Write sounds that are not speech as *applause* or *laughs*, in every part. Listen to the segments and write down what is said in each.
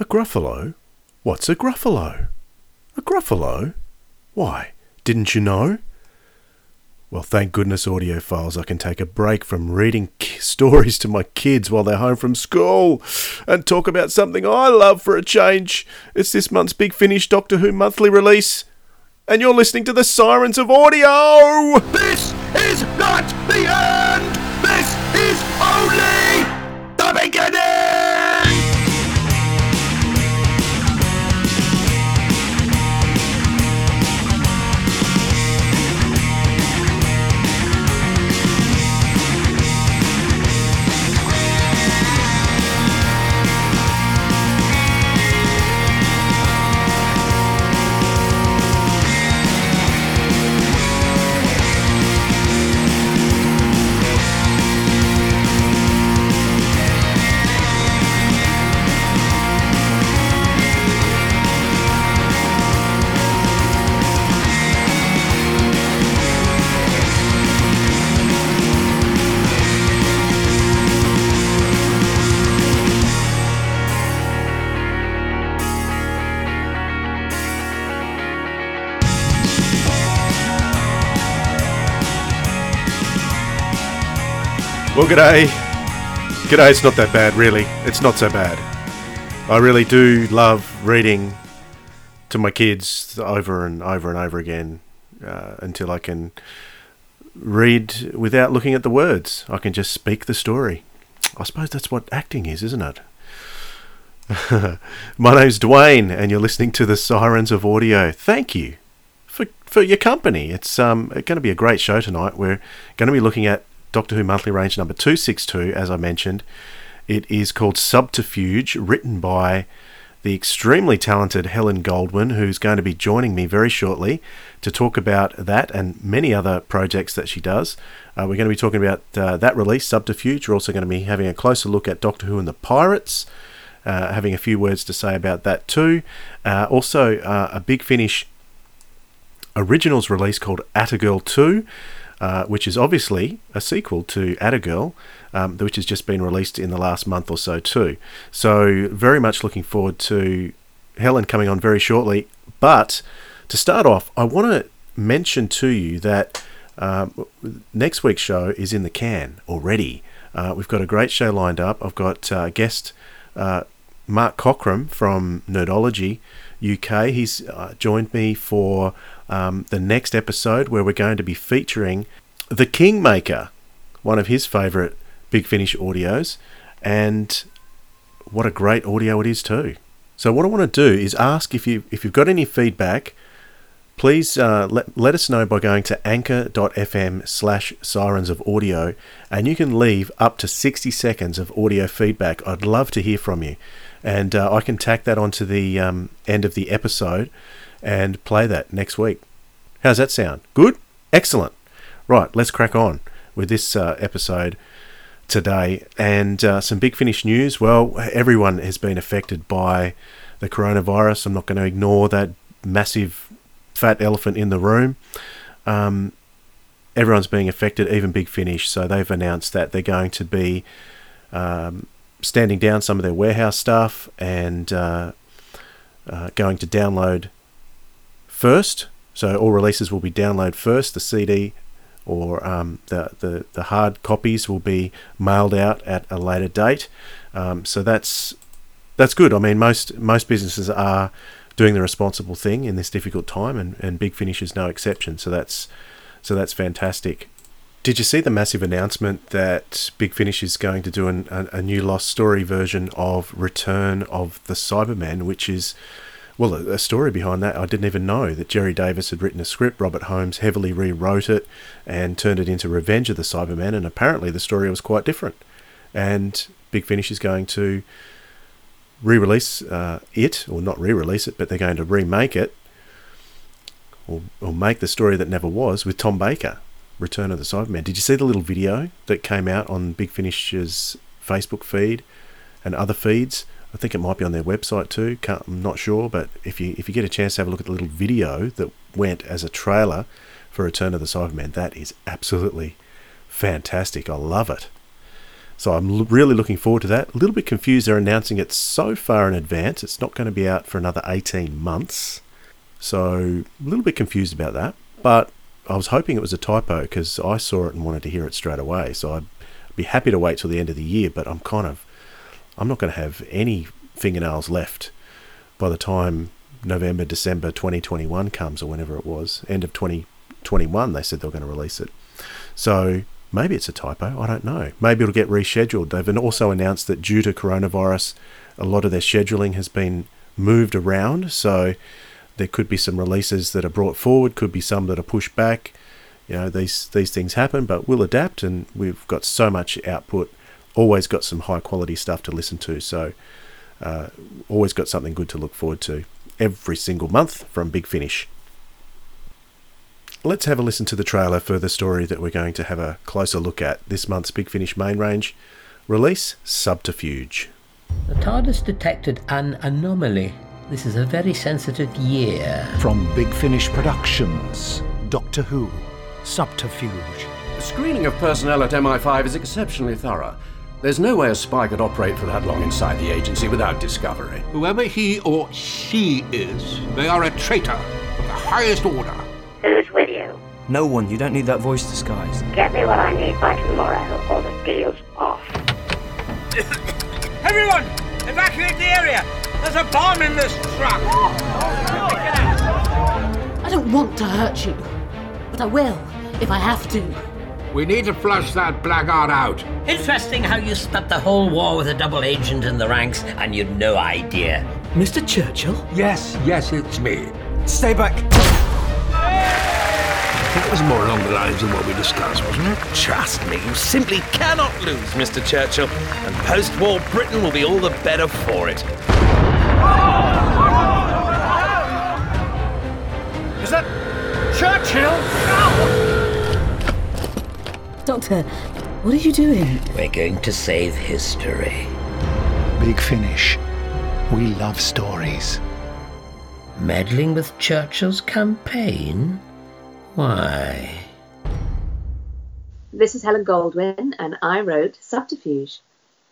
A Gruffalo? What's a Gruffalo? A Gruffalo? Why, didn't you know? Well, thank goodness, audiophiles, I can take a break from reading k- *laughs* stories to my kids while they're home from school and talk about something I love for a change. It's this month's Big Finish Doctor Who monthly release, and you're listening to the Sirens of Audio! This is not the end! This is only the beginning! Well, g'day. G'day, it's not that bad, really. It's not so bad. I really do love reading to my kids over and over and over again uh, until I can read without looking at the words. I can just speak the story. I suppose that's what acting is, isn't it? *laughs* My name's Dwayne, and you're listening to the Sirens of Audio. Thank you for for your company. It's um going to be a great show tonight. We're going to be looking at Doctor Who Monthly Range number 262, as I mentioned. It is called Subterfuge, written by the extremely talented Helen Goldwyn, who's going to be joining me very shortly to talk about that and many other projects that she does. Uh, we're going to be talking about uh, that release, Subterfuge. We're also going to be having a closer look at Doctor Who and the Pirates, uh, having a few words to say about that too. Uh, also, uh, a big finish originals release called Atagirl 2, uh, which is obviously a sequel to Atagirl, um, which has just been released in the last month or so too. So very much looking forward to Helen coming on very shortly. But to start off, I want to mention to you that um, next week's show is in the can already. Uh, we've got a great show lined up. I've got uh, guest uh, Mark Cockram from Nerdology UK. He's uh, joined me for um, the next episode where we're going to be featuring the Kingmaker, one of his favourite Big Finish audios, and what a great audio it is too. So what I want to do is ask if you if you've got any feedback, please uh, let, let us know by going to anchor.fm slash sirens of audio and you can leave up to 60 seconds of audio feedback. I'd love to hear from you. And uh, I can tack that onto the um, end of the episode and play that next week. How's that sound? Good? Excellent. Right, let's crack on with this uh, episode today. And uh, some big finish news. Well, everyone has been affected by the coronavirus. I'm not going to ignore that massive fat elephant in the room. Um, everyone's being affected, even Big Finish. So they've announced that they're going to be um, standing down some of their warehouse stuff and uh, uh, going to download first. So all releases will be download first. The CD or um, the, the the hard copies will be mailed out at a later date. Um, so that's that's good. I mean, most most businesses are doing the responsible thing in this difficult time, and, and Big Finish is no exception. So that's so that's fantastic. Did you see the massive announcement that Big Finish is going to do an, a, a new Lost Story version of Return of the Cybermen, which is well, a, story behind that. I didn't even know that Gerry Davis had written a script. Robert Holmes heavily rewrote it and turned it into Revenge of the Cybermen, and apparently the story was quite different. And Big Finish is going to re-release uh, it, or not re-release it, but they're going to remake it, or, or make the story that never was with Tom Baker, Return of the Cybermen. Did you see the little video that came out on Big Finish's Facebook feed and other feeds? I think it might be on their website too. Can't, I'm not sure, but if you if you get a chance to have a look at the little video that went as a trailer for Return of the Cybermen, that is absolutely fantastic. I love it. So I'm really looking forward to that. A little bit confused they're announcing it so far in advance. It's not going to be out for another 18 months. So a little bit confused about that. But I was hoping it was a typo because I saw it and wanted to hear it straight away. So I'd be happy to wait till the end of the year, but I'm kind of I'm not going to have any fingernails left by the time November, December 2021 comes or whenever it was. End of 2021 they said they were going to release it. So maybe it's a typo, I don't know. Maybe it'll get rescheduled. They've also announced that due to coronavirus, a lot of their scheduling has been moved around, so there could be some releases that are brought forward, could be some that are pushed back. You know, these these things happen, but we'll adapt, and we've got so much output. Always got some high quality stuff to listen to, so uh, always got something good to look forward to every single month from Big Finish. Let's have a listen to the trailer for the story that we're going to have a closer look at this month's Big Finish main range release Subterfuge. The TARDIS detected an anomaly. This is a very sensitive year. From Big Finish Productions, Doctor Who, Subterfuge. The screening of personnel at MI5 is exceptionally thorough. There's no way a spy could operate for that long inside the agency without discovery. Whoever he or she is, they are a traitor of the highest order. Who's with you? No one. You don't need that voice disguised. Get me what I need by tomorrow, or the deal's off. Everyone, evacuate the area. There's a bomb in this truck. I don't want to hurt you, but I will if I have to. We need to flush that blackguard out. Interesting how you spent the whole war with a double agent in the ranks and you'd no idea. Mr. Churchill? Yes, yes, it's me. Stay back. I think it was more along the lines of what we discussed, wasn't it? Trust me, you simply cannot lose, Mr. Churchill, and post-war Britain will be all the better for it. Is that Churchill? Doctor, what are you doing? We're going to save history. Big Finish. We love stories. Meddling with Churchill's campaign? Why? This is Helen Goldwyn, and I wrote Subterfuge.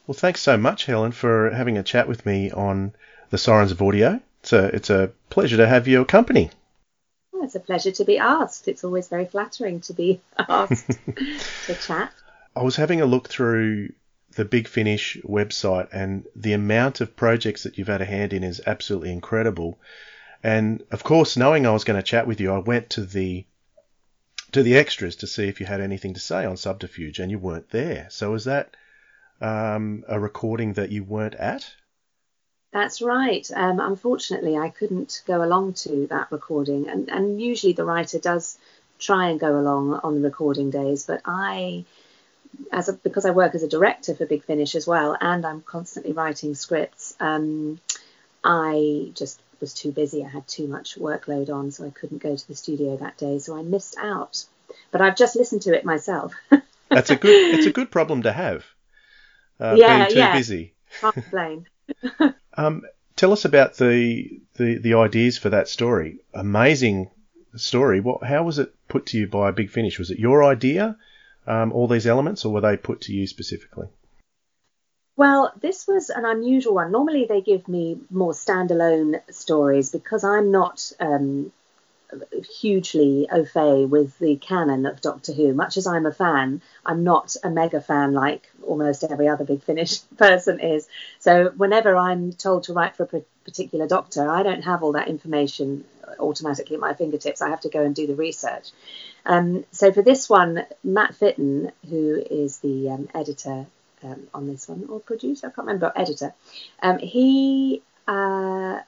Well, thanks so much, Helen, for having a chat with me on the Sirens of Audio. It's a, it's a pleasure to have your company. Oh, it's a pleasure to be asked. It's always very flattering to be *laughs* asked *laughs* to chat. I was having a look through the Big Finish website, and the amount of projects that you've had a hand in is absolutely incredible. And of course, knowing I was going to chat with you, I went to the to the extras to see if you had anything to say on Subterfuge, and you weren't there. So is that um, a recording that you weren't at? That's right. Um, unfortunately, I couldn't go along to that recording, and, and usually the writer does try and go along on the recording days, but I, as a, because I work as a director for Big Finish as well, and I'm constantly writing scripts, um, I just was too busy. I had too much workload on, so I couldn't go to the studio that day. So I missed out. But I've just listened to it myself. *laughs* That's a good. It's a good problem to have. Uh, Yeah, being too yeah. busy. Can't complain. *laughs* Um, tell us about the, the the ideas for that story. Amazing story. What? How was it put to you by Big Finish? Was it your idea? Um, all these elements, or were they put to you specifically? Well, this was an unusual one. Normally, they give me more standalone stories because I'm not um, hugely au fait with the canon of Doctor Who. Much as I'm a fan, I'm not a mega fan like almost every other Big Finish *laughs* person is. So, whenever I'm told to write for a particular Doctor, I don't have all that information automatically at my fingertips. I have to go and do the research. Um, so, for this one, Matt Fitton, who is the um, editor um, on this one, or producer, I can't remember, editor. Um, he uh,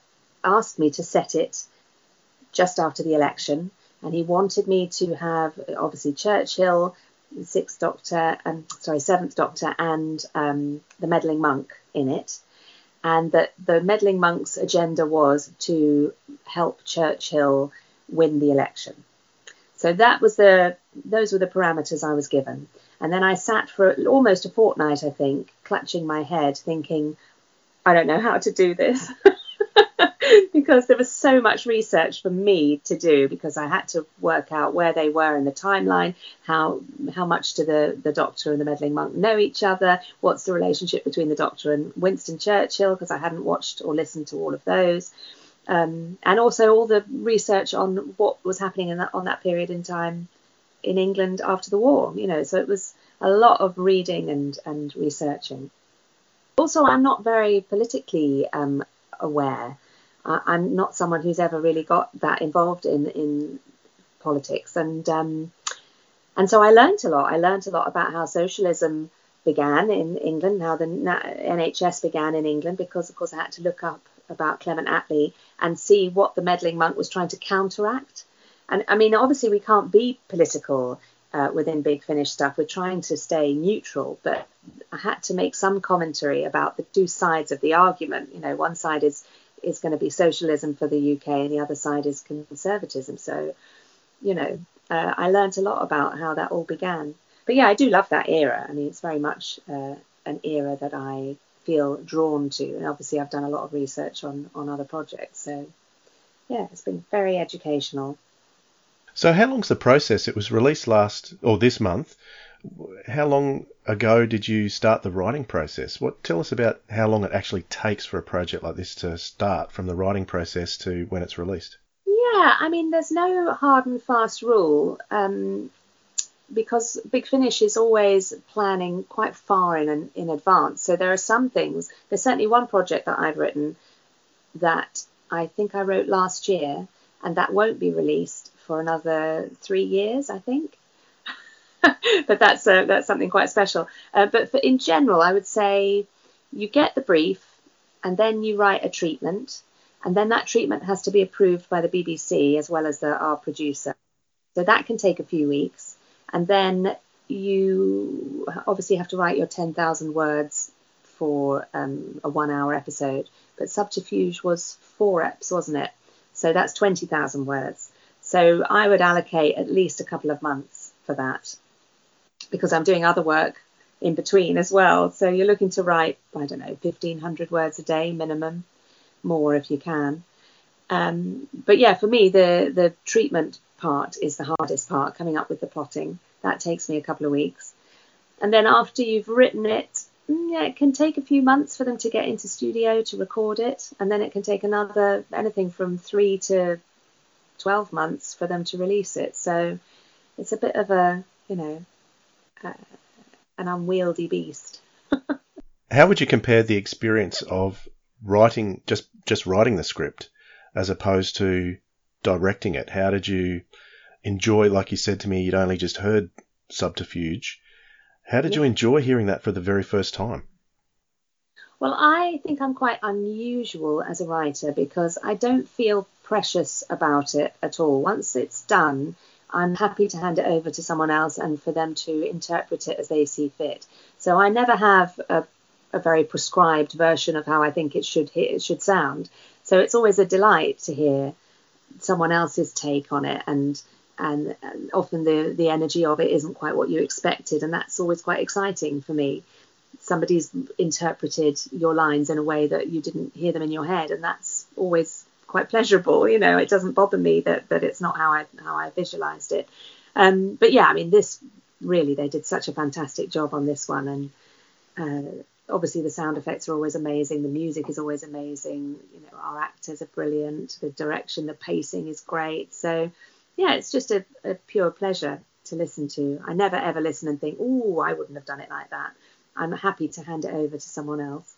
asked me to set it just after the election, and he wanted me to have obviously Churchill, Sixth Doctor, um, sorry, Seventh Doctor, and um, the meddling monk in it, and that the meddling monk's agenda was to help Churchill win the election. So that was the those were the parameters I was given. And then I sat for almost a fortnight, I think, clutching my head, thinking, I don't know how to do this. *laughs* *laughs* because there was so much research for me to do because I had to work out where they were in the timeline, how how much do the, the doctor and the meddling monk know each other, what's the relationship between the doctor and Winston Churchill because I hadn't watched or listened to all of those. Um, and also all the research on what was happening in that, on that period in time in England after the war, you know, so it was a lot of reading and, and researching. Also, I'm not very politically um, aware. I, am not someone who's ever really got that involved in in politics, and um, and so I learned a lot. I learned a lot about how socialism began in England, how the NHS began in England, because of course I had to look up about Clement Attlee and see what the meddling monk was trying to counteract. And I mean, obviously we can't be political uh, within Big Finish stuff. We're trying to stay neutral, but I had to make some commentary about the two sides of the argument. You know, one side is is going to be socialism for the UK, and the other side is conservatism. So, you know, uh, I learned a lot about how that all began. But yeah, I do love that era. I mean, it's very much uh, an era that I feel drawn to, and obviously I've done a lot of research on on other projects. So, yeah, it's been very educational. So, how long's the process? It was released last or this month. How long ago did you start the writing process? What tell us about how long it actually takes for a project like this to start from the writing process to when it's released? Yeah, I mean, there's no hard and fast rule um, because Big Finish is always planning quite far in in advance. So there are some things. There's certainly one project that I've written that I think I wrote last year, and that won't be released for another three years, I think. *laughs* but that's uh, that's something quite special. Uh, but for, in general, I would say you get the brief, and then you write a treatment, and then that treatment has to be approved by the BBC as well as the, our producer. So that can take a few weeks, and then you obviously have to write your 10,000 words for um, a one-hour episode. But Subterfuge was four eps, wasn't it? So that's 20,000 words. So I would allocate at least a couple of months for that because I'm doing other work in between as well. So you're looking to write, I don't know, 1500 words a day minimum, more if you can. Um, but yeah, for me, the, the treatment part is the hardest part, coming up with the plotting. That takes me a couple of weeks. And then after you've written it, mm, yeah, it can take a few months for them to get into studio to record it. And then it can take another, anything from three to 12 months for them to release it. So it's a bit of a, you know, uh, an unwieldy beast. *laughs* How would you compare the experience of writing just just writing the script as opposed to directing it? How did you enjoy like you said to me you'd only just heard Subterfuge. How did yeah. you enjoy hearing that for the very first time? Well, I think I'm quite unusual as a writer because I don't feel precious about it at all. Once it's done, I'm happy to hand it over to someone else and for them to interpret it as they see fit. So I never have a, a very prescribed version of how I think it should it should sound. So it's always a delight to hear someone else's take on it and and, and often the the energy of it isn't quite what you expected and that's always quite exciting for me somebody's interpreted your lines in a way that you didn't hear them in your head and that's always quite pleasurable. You know, it doesn't bother me that that it's not how I how I visualized it. Um, but yeah, I mean, this really they did such a fantastic job on this one, and uh, obviously the sound effects are always amazing. The music is always amazing. You know, our actors are brilliant. The direction, the pacing is great. So yeah, it's just a, a pure pleasure to listen to. I never ever listen and think, oh, I wouldn't have done it like that. I'm happy to hand it over to someone else.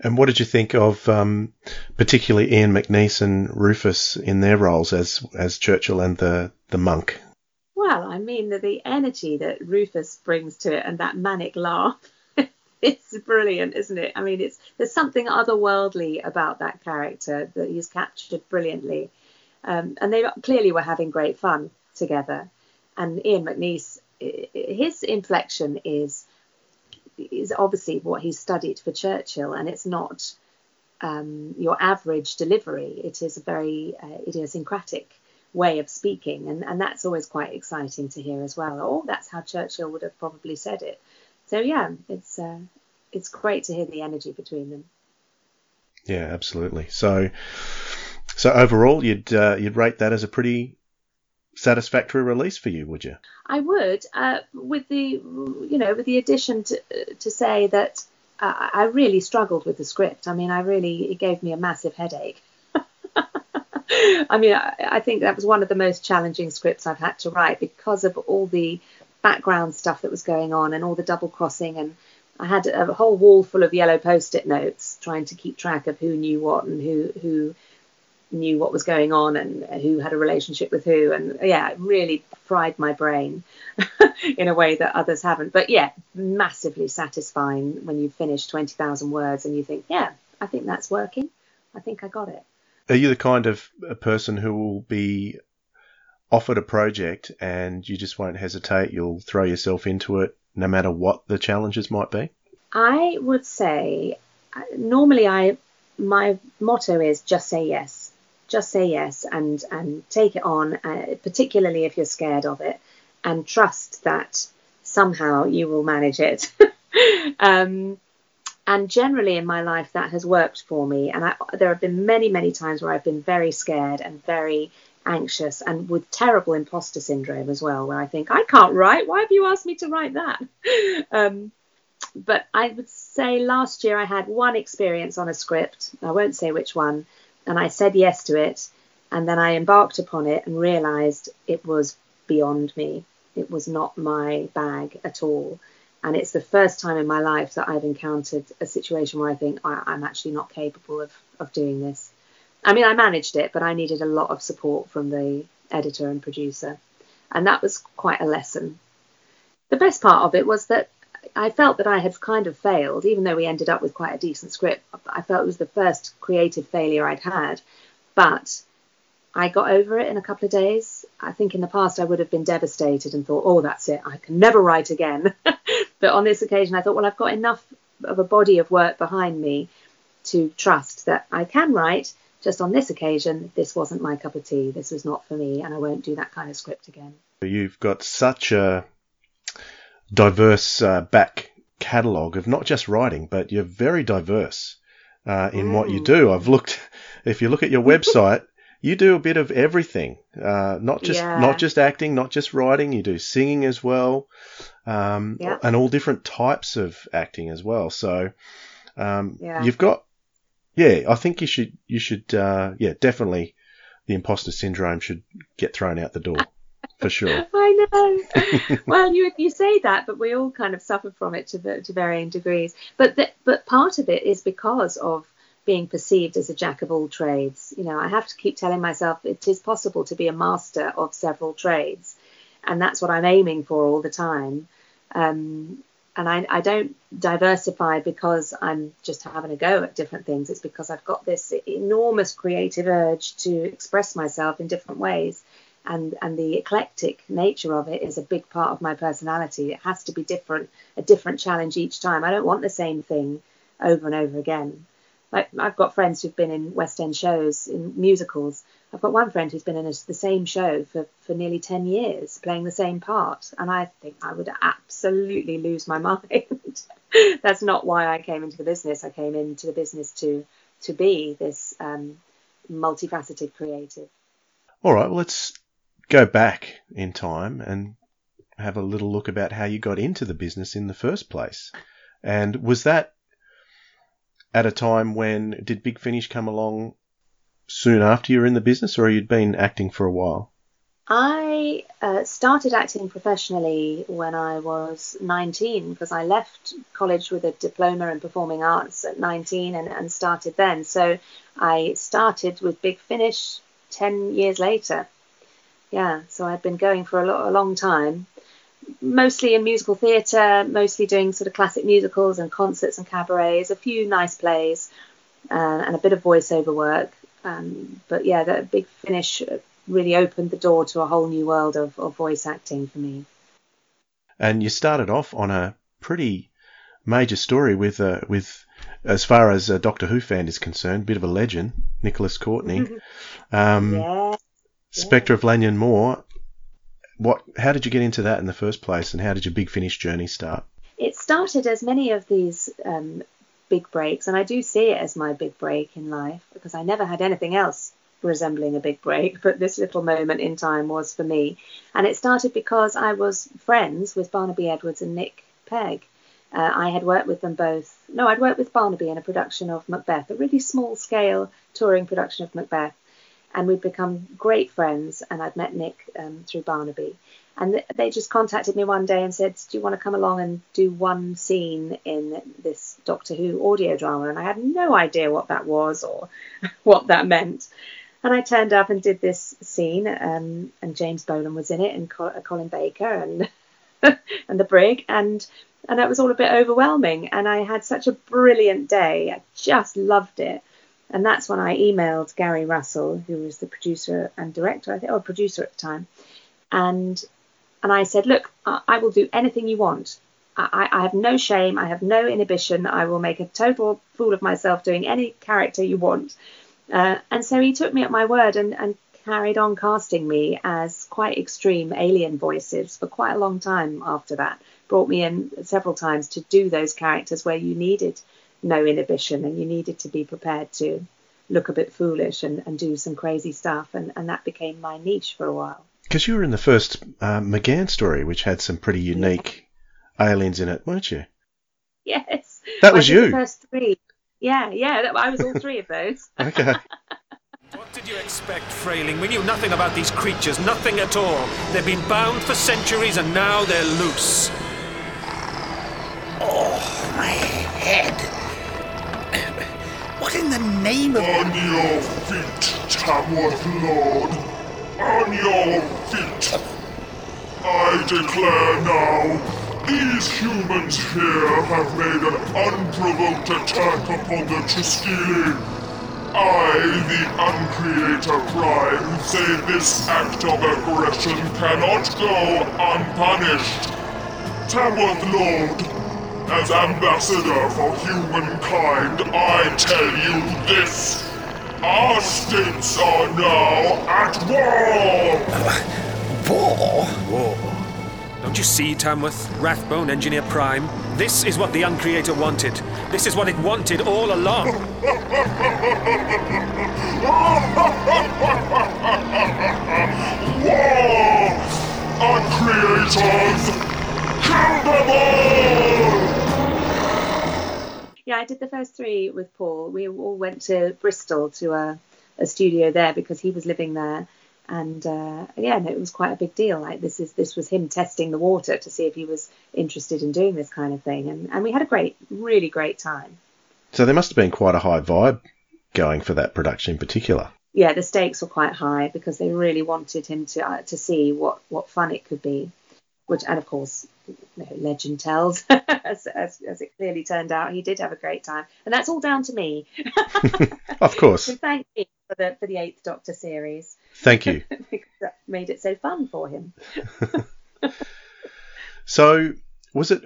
And what did you think of um, particularly Ian McNeice and Rufus in their roles as as Churchill and the the monk? Well, I mean the, the energy that Rufus brings to it and that manic laugh. *laughs* it's brilliant, isn't it? I mean, it's there's something otherworldly about that character that he's captured brilliantly, um, and they clearly were having great fun together. And Ian McNeice, his inflection is is obviously what he studied for Churchill, and it's not um, your average delivery. It is a very uh, idiosyncratic way of speaking, and, and that's always quite exciting to hear as well. Oh, that's how Churchill would have probably said it. So yeah, it's uh, it's great to hear the energy between them. Yeah, absolutely. So So overall, you'd uh, you'd rate that as a pretty satisfactory release for you, would you? I would, uh, with the you know with the addition to to say that uh, I really struggled with the script. I mean, I really it gave me a massive headache. *laughs* I mean, I, I think that was one of the most challenging scripts I've had to write because of all the background stuff that was going on and all the double crossing and I had a whole wall full of yellow post-it notes trying to keep track of who knew what and who who knew what was going on and who had a relationship with who. And yeah it really fried my brain *laughs* in a way that others haven't. But yeah massively satisfying when you finish 20,000 words and you think yeah I think that's working. I think I got it. Are you the kind of a person who will be offered a project and you just won't hesitate? You'll throw yourself into it no matter what the challenges might be? I would say uh, normally I my motto is just say yes just say yes and and take it on, uh, particularly if you're scared of it, and trust that somehow you will manage it. *laughs* um, and generally in my life that has worked for me. And I, there have been many, many times where I've been very scared and very anxious and with terrible imposter syndrome as well, where I think I can't write. Why have you asked me to write that? *laughs* um, but I would say last year I had one experience on a script. I won't say which one, and I said yes to it. And then I embarked upon it and realized it was beyond me. It was not my bag at all. And it's the first time in my life that I've encountered a situation where I think I, am actually not capable of, of doing this. I mean, I managed it, but I needed a lot of support from the editor and producer. And that was quite a lesson. The best part of it was that I felt that I had kind of failed, even though we ended up with quite a decent script. I felt it was the first creative failure I'd had, but I got over it in a couple of days. I think in the past I would have been devastated and thought, oh, that's it, I can never write again. *laughs* but on this occasion, I thought, well, I've got enough of a body of work behind me to trust that I can write. Just on this occasion, this wasn't my cup of tea. This was not for me, and I won't do that kind of script again. You've got such a diverse uh, back catalogue of not just writing, but you're very diverse uh, in mm. what you mm. do. I've looked, if you look at your website, *laughs* you do a bit of everything, uh, not just yeah. not just acting, not just writing. You do singing as well, um, yeah. and all different types of acting as well. So um, yeah. you've got, yeah. I think you should you should uh, yeah definitely the imposter syndrome should get thrown out the door for sure. *laughs* I know. well, you you say that, but we all kind of suffer from it to to varying degrees. But the, but part of it is because of being perceived as a jack of all trades. You know, I have to keep telling myself it is possible to be a master of several trades, and that's what I'm aiming for all the time. Um, and I, I don't diversify because I'm just having a go at different things. It's because I've got this enormous creative urge to express myself in different ways and and the eclectic nature of it is a big part of my personality. It has to be different, a different challenge each time. I don't want the same thing over and over again. Like I've got friends who've been in West End shows, in musicals. I've got one friend who's been in a, the same show for, for nearly 10 years, playing the same part. And I think I would absolutely lose my *laughs* mind. That's not why I came into the business. I came into the business to, to be this um, multifaceted creative. All right, well, let's go back in time and have a little look about how you got into the business in the first place. And was that at a time when did Big Finish come along soon after you were in the business, or you'd been acting for a while? I uh, started acting professionally when I was 19 because I left college with a diploma in performing arts at 19 and, and started then. So I started with Big Finish 10 years later yeah, so I'd been going for a, lo- a long time, mostly in musical theatre, mostly doing sort of classic musicals and concerts and cabarets, a few nice plays, uh, and a bit of voiceover work. Um, but yeah, that big finish really opened the door to a whole new world of, of voice acting for me. And you started off on a pretty major story with uh, with as far as a Doctor Who fan is concerned, bit of a legend, Nicholas Courtney. *laughs* um, yeah. Spectre of Lanyon Moor. What? How did you get into that in the first place, and how did your big finish journey start? It started as many of these um, big breaks, and I do see it as my big break in life because I never had anything else resembling a big break, but this little moment in time was for me. And it started because I was friends with Barnaby Edwards and Nick Pegg. Uh, I had worked with them both. No, I'd worked with Barnaby in a production of Macbeth, a really small scale touring production of Macbeth. And we'd become great friends, and I'd met Nick um, through Barnaby. And th- they just contacted me one day and said, Do you want to come along and do one scene in this Doctor Who audio drama? And I had no idea what that was or *laughs* what that meant. And I turned up and did this scene, um, and James Bolam was in it, and Colin Baker, and *laughs* and the brig, and and it was all a bit overwhelming. And I had such a brilliant day. I just loved it. And that's when I emailed Gary Russell, who was the producer and director, I think, or producer at the time, and and I said, look, I, I will do anything you want. I, I, have no shame. I have no inhibition. I will make a total fool of myself doing any character you want. Uh, and so he took me at my word and, and carried on casting me as quite extreme alien voices for quite a long time after that. Brought me in several times to do those characters where you needed no inhibition and you needed to be prepared to look a bit foolish and, and do some crazy stuff. And, and that became my niche for a while. Because you were in the first uh, McGann story, which had some pretty unique yeah. aliens in it, weren't you? Yes. That was you. The first three. Yeah, yeah. I was all three of those. *laughs* okay. What did you expect, Frayling? We knew nothing about these creatures, nothing at all. They've been bound for centuries and now they're loose. Oh, my head. What in the name of. On your feet, Tamworth Lord. On your feet. I declare now, these humans here have made an unprovoked attack upon the Triskele. I, the Uncreator Prime, say this act of aggression cannot go unpunished. Tamworth Lord, as ambassador for humankind, I tell you this. Our states are now at war! Uh, war? War. Don't you see, Tamworth, Rathbone, Engineer Prime? This is what the Uncreator wanted. This is what it wanted all along. *laughs* war! Uncreators! I did the first three with Paul. We all went to Bristol to a, a studio there because he was living there, and uh, yeah, it was quite a big deal. Like this is this was him testing the water to see if he was interested in doing this kind of thing, and and we had a great, really great time. So there must have been quite a high vibe going for that production in particular. Yeah, the stakes were quite high because they really wanted him to uh, to see what what fun it could be which and of course legend tells *laughs* as, as, as, it clearly turned out he did have a great time and that's all down to me *laughs* of course so thank you for the for the eighth doctor series thank you *laughs* that made it so fun for him so was it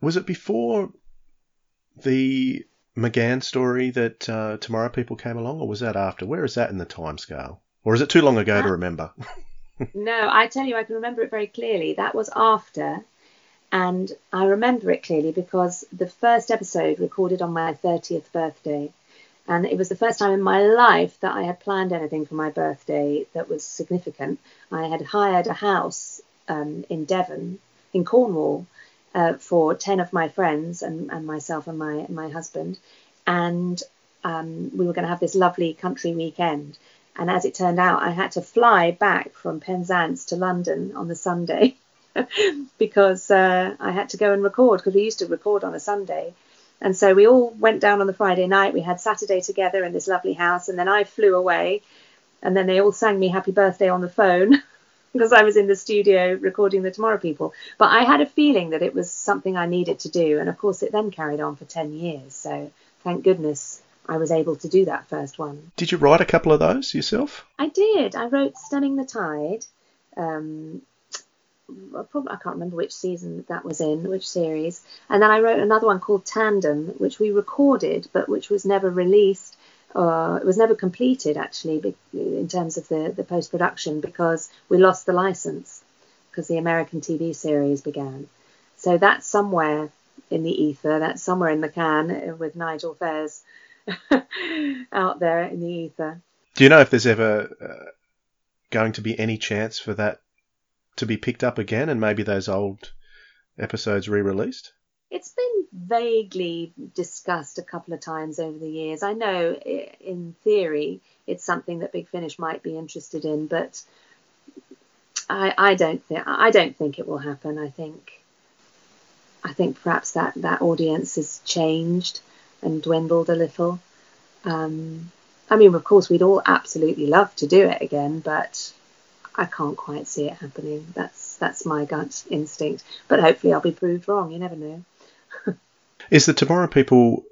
was it before the McGann story that uh, Tomorrow People came along, or was that after? Where is that in the time scale? Or is it too long ago to remember? No, I tell you, I can remember it very clearly. That was after, and I remember it clearly because the first episode recorded on my 30th birthday, and it was the first time in my life that I had planned anything for my birthday that was significant. I had hired a house um, in Devon, in Cornwall, uh, for 10 of my friends and, and myself and my, my husband, and um, we were going to have this lovely country weekend. And as it turned out, I had to fly back from Penzance to London on the Sunday *laughs* because uh, I had to go and record because we used to record on a Sunday. And so we all went down on the Friday night. We had Saturday together in this lovely house. And then I flew away. And then they all sang me happy birthday on the phone *laughs* because I was in the studio recording the Tomorrow People. But I had a feeling that it was something I needed to do. And of course, it then carried on for 10 years. So thank goodness I was able to do that first one. Did you write a couple of those yourself? I did. I wrote Stunning the Tide. Um, probably, I can't remember which season that was in, which series. And then I wrote another one called Tandem, which we recorded, but which was never released. Uh, it was never completed actually in terms of the, the post production because we lost the license because the American TV series began. So that's somewhere in the ether, that's somewhere in the can with Nigel Fairs *laughs* out there in the ether. Do you know if there's ever uh, going to be any chance for that to be picked up again and maybe those old episodes re-released? It's been vaguely discussed a couple of times over the years. I know in theory it's something that Big Finish might be interested in, but I, I don't think I don't think it will happen. I think I think perhaps that, that audience has changed and dwindled a little. Um, I mean, of course, we'd all absolutely love to do it again, but I can't quite see it happening. That's that's my gut instinct. But hopefully, I'll be proved wrong. You never know. *laughs* Is the Tomorrow People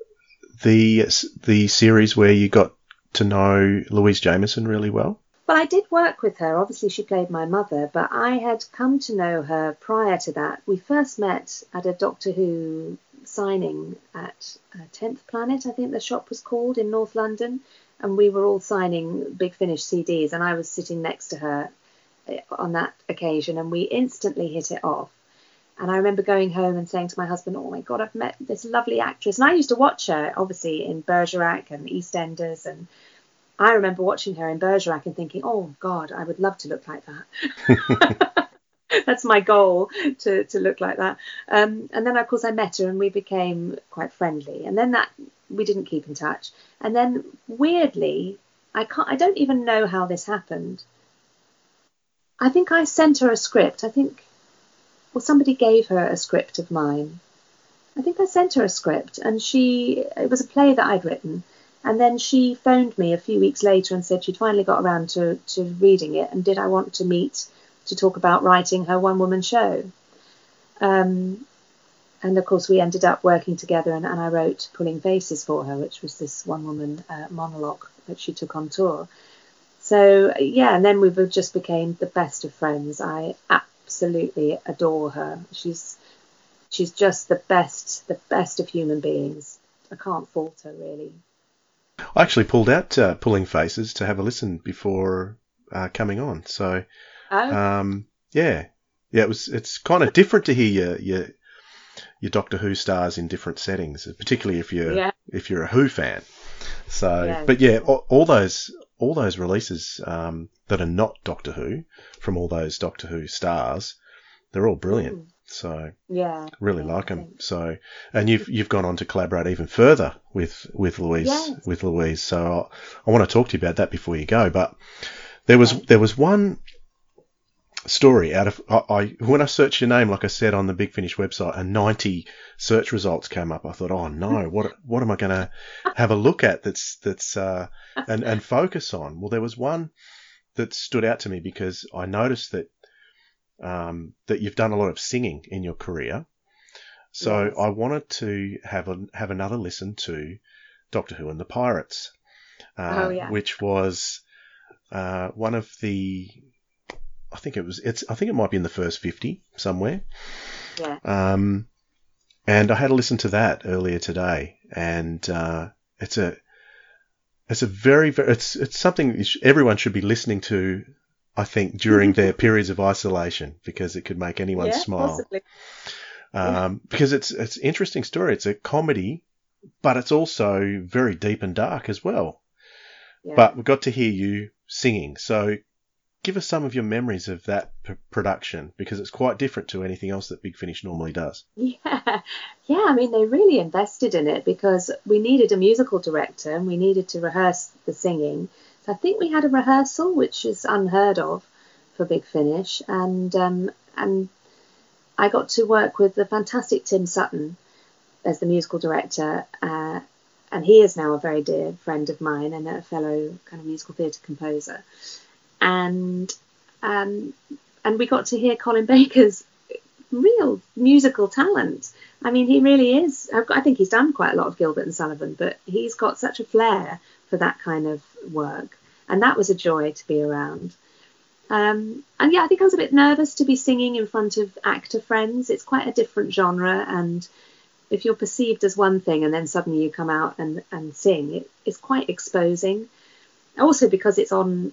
the the series where you got to know Louise Jameson really well? Well, I did work with her. Obviously, she played my mother, but I had come to know her prior to that. We first met at a Doctor Who signing at uh, 10th Planet, I think the shop was called, in North London. And we were all signing Big Finish CDs, and I was sitting next to her uh, on that occasion, and we instantly hit it off. And I remember going home and saying to my husband, "Oh my God, I've met this lovely actress." And I used to watch her, obviously, in Bergerac and EastEnders, and I remember watching her in Bergerac and thinking, "Oh God, I would love to look like that." *laughs* *laughs* *laughs* That's my goal to to look like that. Um, and then, of course, I met her and we became quite friendly. And then that we didn't keep in touch. And then, weirdly, I can't. I don't even know how this happened. I think I sent her a script. I think well, somebody gave her a script of mine. I think I sent her a script, and she it was a play that I'd written, and then she phoned me a few weeks later and said she'd finally got around to to reading it, and did I want to meet to talk about writing her one woman show. Um, and of course, we ended up working together, and, and I wrote Pulling Faces for her, which was this one woman uh, monologue that she took on tour. So, yeah, and then we just became the best of friends. I absolutely adore her. She's she's just the best, the best of human beings. I can't fault her really. I actually pulled out uh, Pulling Faces to have a listen before uh, coming on. So, Oh. um, yeah, yeah, it was. It's kind of different to hear your, your your Doctor Who stars in different settings, particularly if you're Yeah. if you're a Who fan. So, Yeah. but yeah, all, all those all those releases um, that are not Doctor Who from all those Doctor Who stars, they're all brilliant. Mm. So Yeah. really like them. So, and you've you've gone on to collaborate even further with with Louise Yes. with Louise. So I, I want to talk to you about that before you go. But there was there was one story out of I, I when I searched your name, like I said on the Big Finish website, and ninety search results came up. I thought, oh no, *laughs* what what am I going to have a look at? That's that's uh, and and focus on. Well, there was one that stood out to me because I noticed that um, that you've done a lot of singing in your career. So Yes. I wanted to have a have another listen to Doctor Who and the Pirates, uh, Oh, yeah. which was uh, one of the. I think it was. It's. I think it might be in the first fifty somewhere. Yeah. Um, and I had a listen to that earlier today, and uh, it's a it's a very, very it's it's something everyone should be listening to. I think during their periods of isolation because it could make anyone yeah, smile. possibly. Um, because it's it's an interesting story. It's a comedy, but it's also very deep and dark as well. Yeah. But we got to hear you singing, so give us some of your memories of that p- production because it's quite different to anything else that Big Finish normally does. Yeah, *laughs* yeah. I mean, they really invested in it because we needed a musical director and we needed to rehearse the singing. So I think we had a rehearsal, which is unheard of for Big Finish, and um, and I got to work with the fantastic Tim Sutton as the musical director, uh, and he is now a very dear friend of mine and a fellow kind of musical theatre composer. And um, and we got to hear Colin Baker's real musical talent. I mean, he really is. I think he's done quite a lot of Gilbert and Sullivan, but he's got such a flair for that kind of work, and that was a joy to be around. Um, and yeah, I think I was a bit nervous to be singing in front of actor friends. It's quite a different genre, and if you're perceived as one thing and then suddenly you come out and, and sing, it, it's quite exposing. Also, because it's on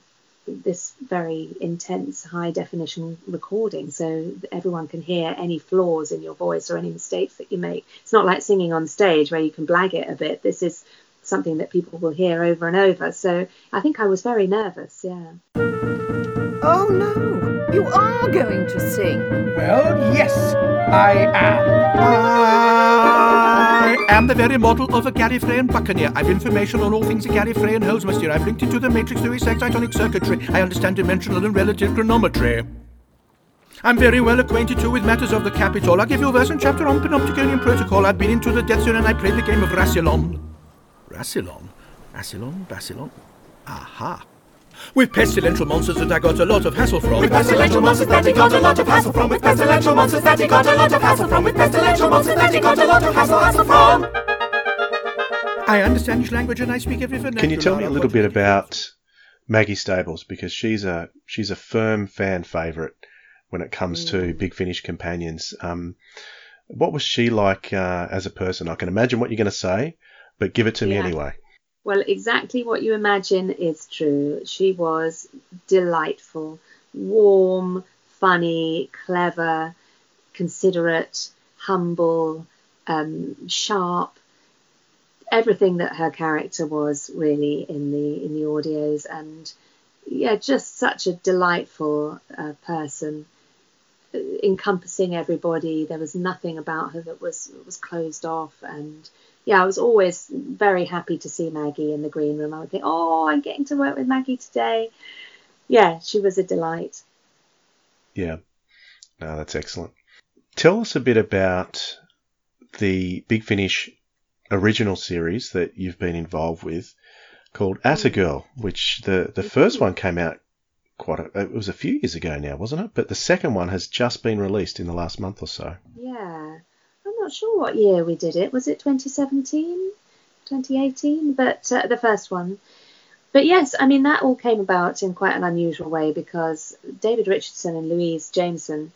this very intense high definition recording so that everyone can hear any flaws in your voice or any mistakes that you make it's not like singing on stage where you can blag it a bit this is something that people will hear over and over. So I think I was very nervous. Yeah. Oh no, you are going to sing. Well, yes, I am. Ah. I am the very model of a Gallifreyan buccaneer. I've information on all things a Gallifreyan holds, monsieur. I've linked it to the matrix through its excitonic circuitry. I understand dimensional and relative chronometry. I'm very well acquainted too with matters of the capital. I'll give you a verse and chapter on Panopticonian protocol. I've been into the Death Zone and I played the game of Rassilon. Rassilon? Rassilon? Rassilon? Aha. With pestilential monsters that I got a lot of hassle from. With pestilential monsters that he got a lot of hassle from. With pestilential monsters that he got a lot of hassle from. With pestilential monsters that he got a lot of hassle, hassle from. I understand your language and I speak every vernacular. Can you tell me a little bit about Maggie Stables because she's a she's a firm fan favourite when it comes mm. to Big Finish companions. Um, what was she like uh, as a person? I can imagine what you're going to say, but give it to yeah. me anyway. Well, exactly what you imagine is true. She was delightful, warm, funny, clever, considerate, humble, um, sharp. Everything that her character was really in the in the audios, and yeah, just such a delightful uh, person, encompassing everybody. There was nothing about her that was was closed off, and yeah, I was always very happy to see Maggie in the green room. I would think, oh, I'm getting to work with Maggie today. Yeah, she was a delight. Yeah, no, that's excellent. Tell us a bit about the Big Finish original series that you've been involved with called Atagirl, which the, the first one came out quite a, it was a few years ago now, wasn't it? But the second one has just been released in the last month or so. Yeah not sure what year we did it. Was it 2017, 2018? But uh, the first one. But yes, I mean that all came about in quite an unusual way because David Richardson and Louise Jameson,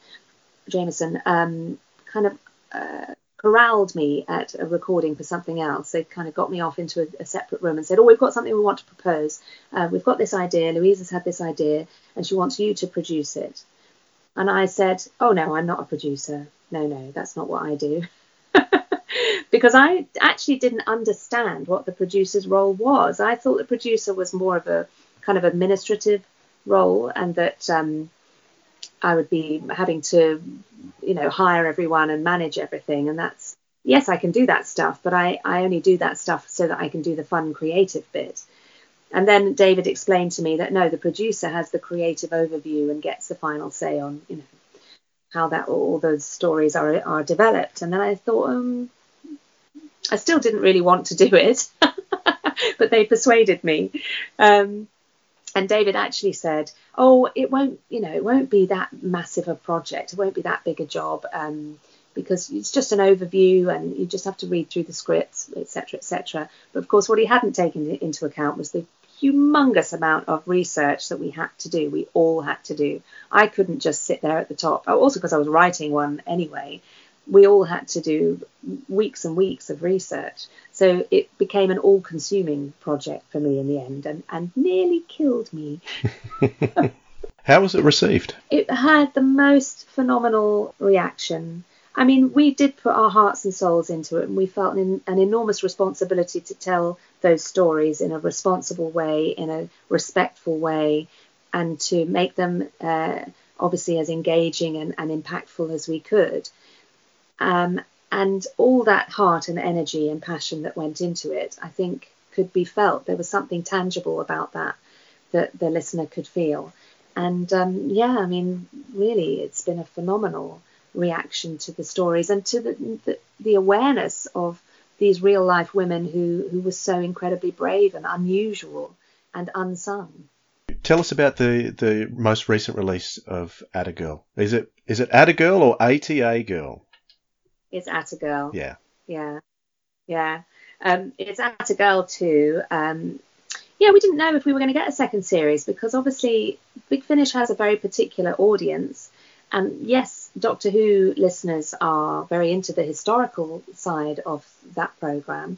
Jameson, um, kind of uh, corralled me at a recording for something else. They kind of got me off into a, a separate room and said, "Oh, we've got something we want to propose. Uh, we've got this idea. Louise has had this idea, and she wants you to produce it." And I said, "Oh no, I'm not a producer no, no, that's not what I do. *laughs* *laughs* because I actually didn't understand what the producer's role was. I thought the producer was more of a kind of administrative role and that um, I would be having to, you know, hire everyone and manage everything. And that's, yes, I can do that stuff, but I, I only do that stuff so that I can do the fun, creative bit. And then David explained to me that no, the producer has the creative overview and gets the final say on, you know, how that all those stories are are developed. And then I thought, um, I still didn't really want to do it, *laughs* but they persuaded me. Um, and David actually said, "Oh, it won't, you know, it won't be that massive a project. It won't be that big a job." Um, because it's just an overview and you just have to read through the scripts, etc., etc. But of course, what he hadn't taken into account was the humongous amount of research that we had to do. We all had to do. I couldn't just sit there at the top. Oh, also, because I was writing one anyway, we all had to do weeks and weeks of research. So it became an all consuming project for me in the end and, and nearly killed me. *laughs* How was it received? It had the most phenomenal reaction. I mean, we did put our hearts and souls into it, and we felt an, an, enormous responsibility to tell those stories in a responsible way, in a respectful way, and to make them uh, obviously as engaging and, and, impactful as we could. Um, and all that heart and energy and passion that went into it, I think, could be felt. There was something tangible about that that the listener could feel. And um, yeah, I mean, really, it's been a phenomenal reaction to the stories and to the, the, the awareness of these real life women who, who were so incredibly brave and unusual and unsung. Tell us about the, the most recent release of Atagirl. Is it is it Atagirl or ATA Girl? It's Atagirl. Yeah. Yeah. Yeah. Um, it's Atagirl too. Um, yeah, we didn't know if we were going to get a second series because obviously Big Finish has a very particular audience. And yes, Doctor Who listeners are very into the historical side of that program,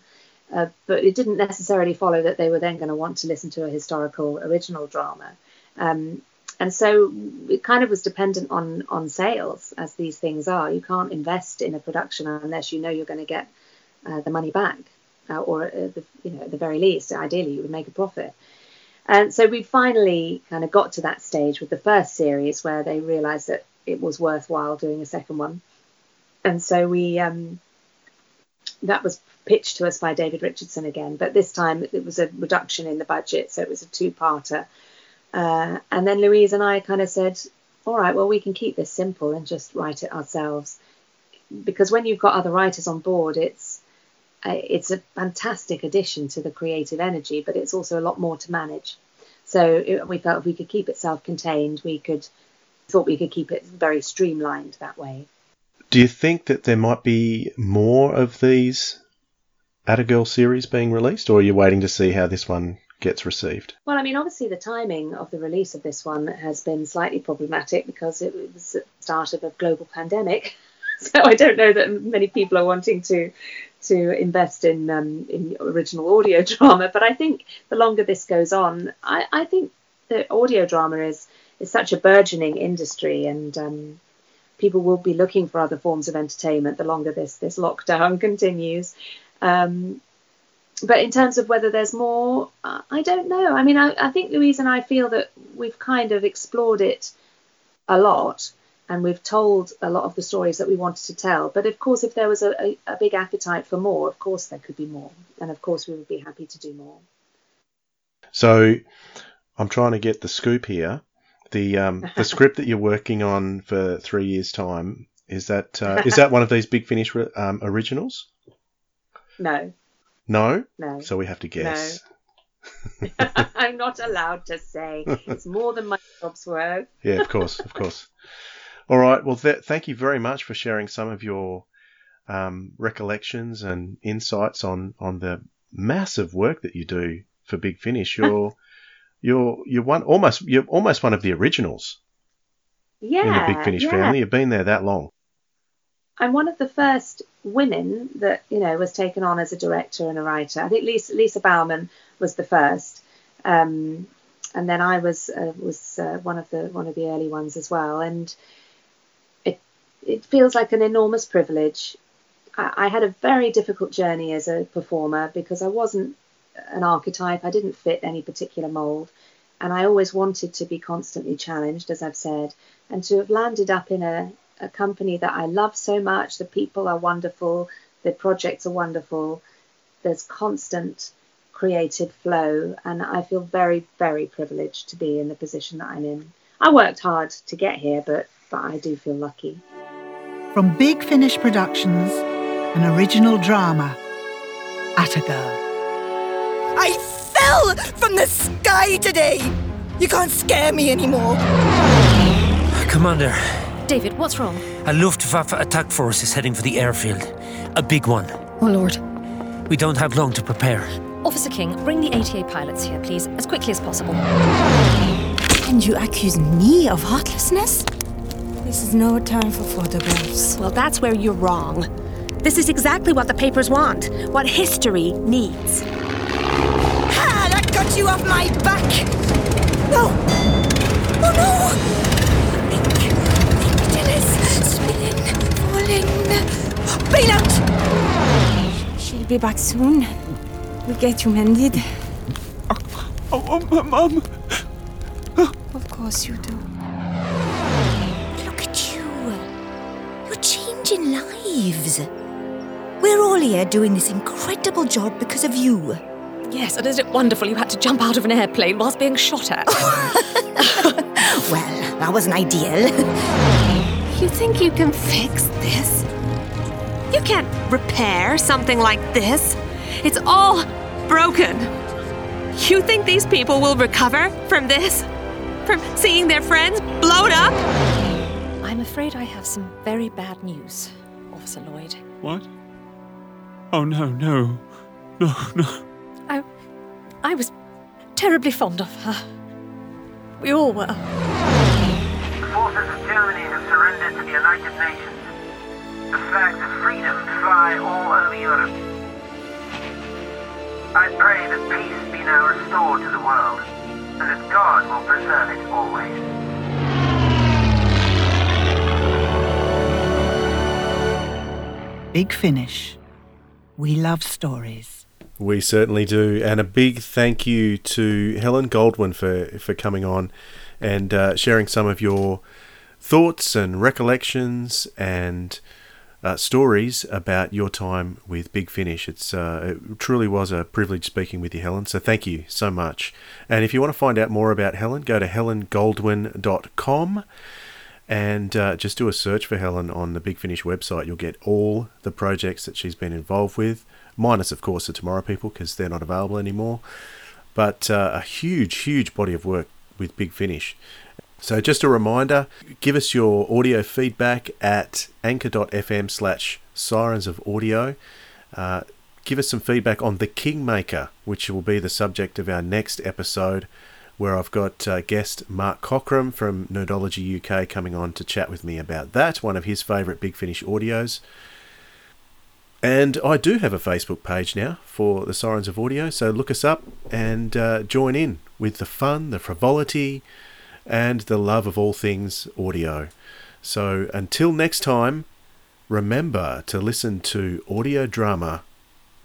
uh, but it didn't necessarily follow that they were then going to want to listen to a historical original drama. Um, and so it kind of was dependent on on sales, as these things are. You can't invest in a production unless you know you're going to get uh, the money back. uh, or at the, you know, at the very least, ideally, you would make a profit. And so we finally kind of got to that stage with the first series where they realised that it was worthwhile doing a second one, and so we um, that was pitched to us by David Richardson again, but this time it was a reduction in the budget, so it was a two-parter. Uh, and then Louise and I kind of said, all right, well, we can keep this simple and just write it ourselves. Because when you've got other writers on board, it's it's a fantastic addition to the creative energy, but it's also a lot more to manage. So it, we felt if we could keep it self-contained, we could thought we could keep it very streamlined that way. Do you think that there might be more of these Girl series being released, or are you waiting to see how this one gets received? Well, I mean, obviously the timing of the release of this one has been slightly problematic because it was at the start of a global pandemic. *laughs* So I don't know that many people are wanting to to invest in um, in original audio *laughs* drama. But I think the longer this goes on, I, I think the audio drama is is such a burgeoning industry, and um, people will be looking for other forms of entertainment the longer this this lockdown *laughs* continues. Um, but in terms of whether there's more, I don't know. I mean, I, I think Louise and I feel that we've kind of explored it a lot and we've told a lot of the stories that we wanted to tell. But of course, if there was a, a, a, big appetite for more, of course there could be more, and of course we would be happy to do more. So, I'm trying to get the scoop here. The um, *laughs* the script that you're working on for three years' time is that uh, is that one of these Big Finish um, originals? No. No. No. So we have to guess. No. *laughs* *laughs* I'm not allowed to say. It's more than my job's worth. yeah, of course, of course. All right. Well, th- thank you very much for sharing some of your um, recollections and insights on on the massive work that you do for Big Finish. You're you're you're one almost you're almost one of the originals. Yeah. In the Big Finish yeah. family, you've been there that long. I'm one of the first women that you know was taken on as a director and a writer. I think Lisa, Lisa Bowerman was the first, um, and then I was uh, was uh, one of the one of the early ones as well. And it it feels like an enormous privilege. I, I had a very difficult journey as a performer because I wasn't an archetype. I didn't fit any particular mold, and I always wanted to be constantly challenged, as I've said, and to have landed up in a a company that I love so much. The people are wonderful, the projects are wonderful. There's constant creative flow, and I feel very, very privileged to be in the position that I'm in. I worked hard to get here, but but I do feel lucky. From Big Finish Productions, an original drama, At a Girl. I fell from the sky today! You can't scare me anymore! Commander, David, what's wrong? A Luftwaffe attack force is heading for the airfield. A big one. Oh, Lord. We don't have long to prepare. Officer King, bring the ATA pilots here, please, as quickly as possible. And you accuse me of heartlessness? This is no time for photographs. Well, that's where you're wrong. This is exactly what the papers want, what history needs. You off my back! No! Oh no! spinning, falling. Bail out! She'll be back soon. We'll get you mended. Oh, oh, oh Mum. Of course you do. Look at you. You're changing lives. We're all here doing this incredible job because of you. Yes, and isn't it wonderful you had to jump out of an airplane whilst being shot at? *laughs* well, that wasn't ideal. *laughs* You think you can fix this? You can't repair something like this. It's all broken. You think these people will recover from this? From seeing their friends blown up? I'm afraid I have some very bad news, Officer Lloyd. What? Oh, no, no. No, no. I. I was terribly fond of her. We all were. The forces of Germany have surrendered to the United Nations. The flags of freedom fly all over Europe. I pray that peace be now restored to the world, and that God will preserve it always. Big Finish. We love stories. We certainly do. And a big thank you to Helen Goldwyn for, for coming on and uh, sharing some of your thoughts and recollections and uh, stories about your time with Big Finish. It's uh, it truly was a privilege speaking with you, Helen. So thank you so much. And if you want to find out more about Helen, go to helengoldwyn.com and uh, just do a search for Helen on the Big Finish website. You'll get all the projects that she's been involved with, minus, of course, the Tomorrow People because they're not available anymore. But uh, a huge, huge body of work with Big Finish. So just a reminder, give us your audio feedback at anchor.fm slash sirens of audio. Uh, give us some feedback on The Kingmaker, which will be the subject of our next episode, where I've got uh, guest Mark Cockram from Nerdology UK coming on to chat with me about that, one of his favourite Big Finish audios. And I do have a Facebook page now for the Sirens of Audio, so look us up and uh, join in with the fun, the frivolity, and the love of all things audio. So until next time, remember to listen to audio drama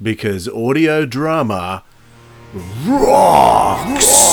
because audio drama rocks!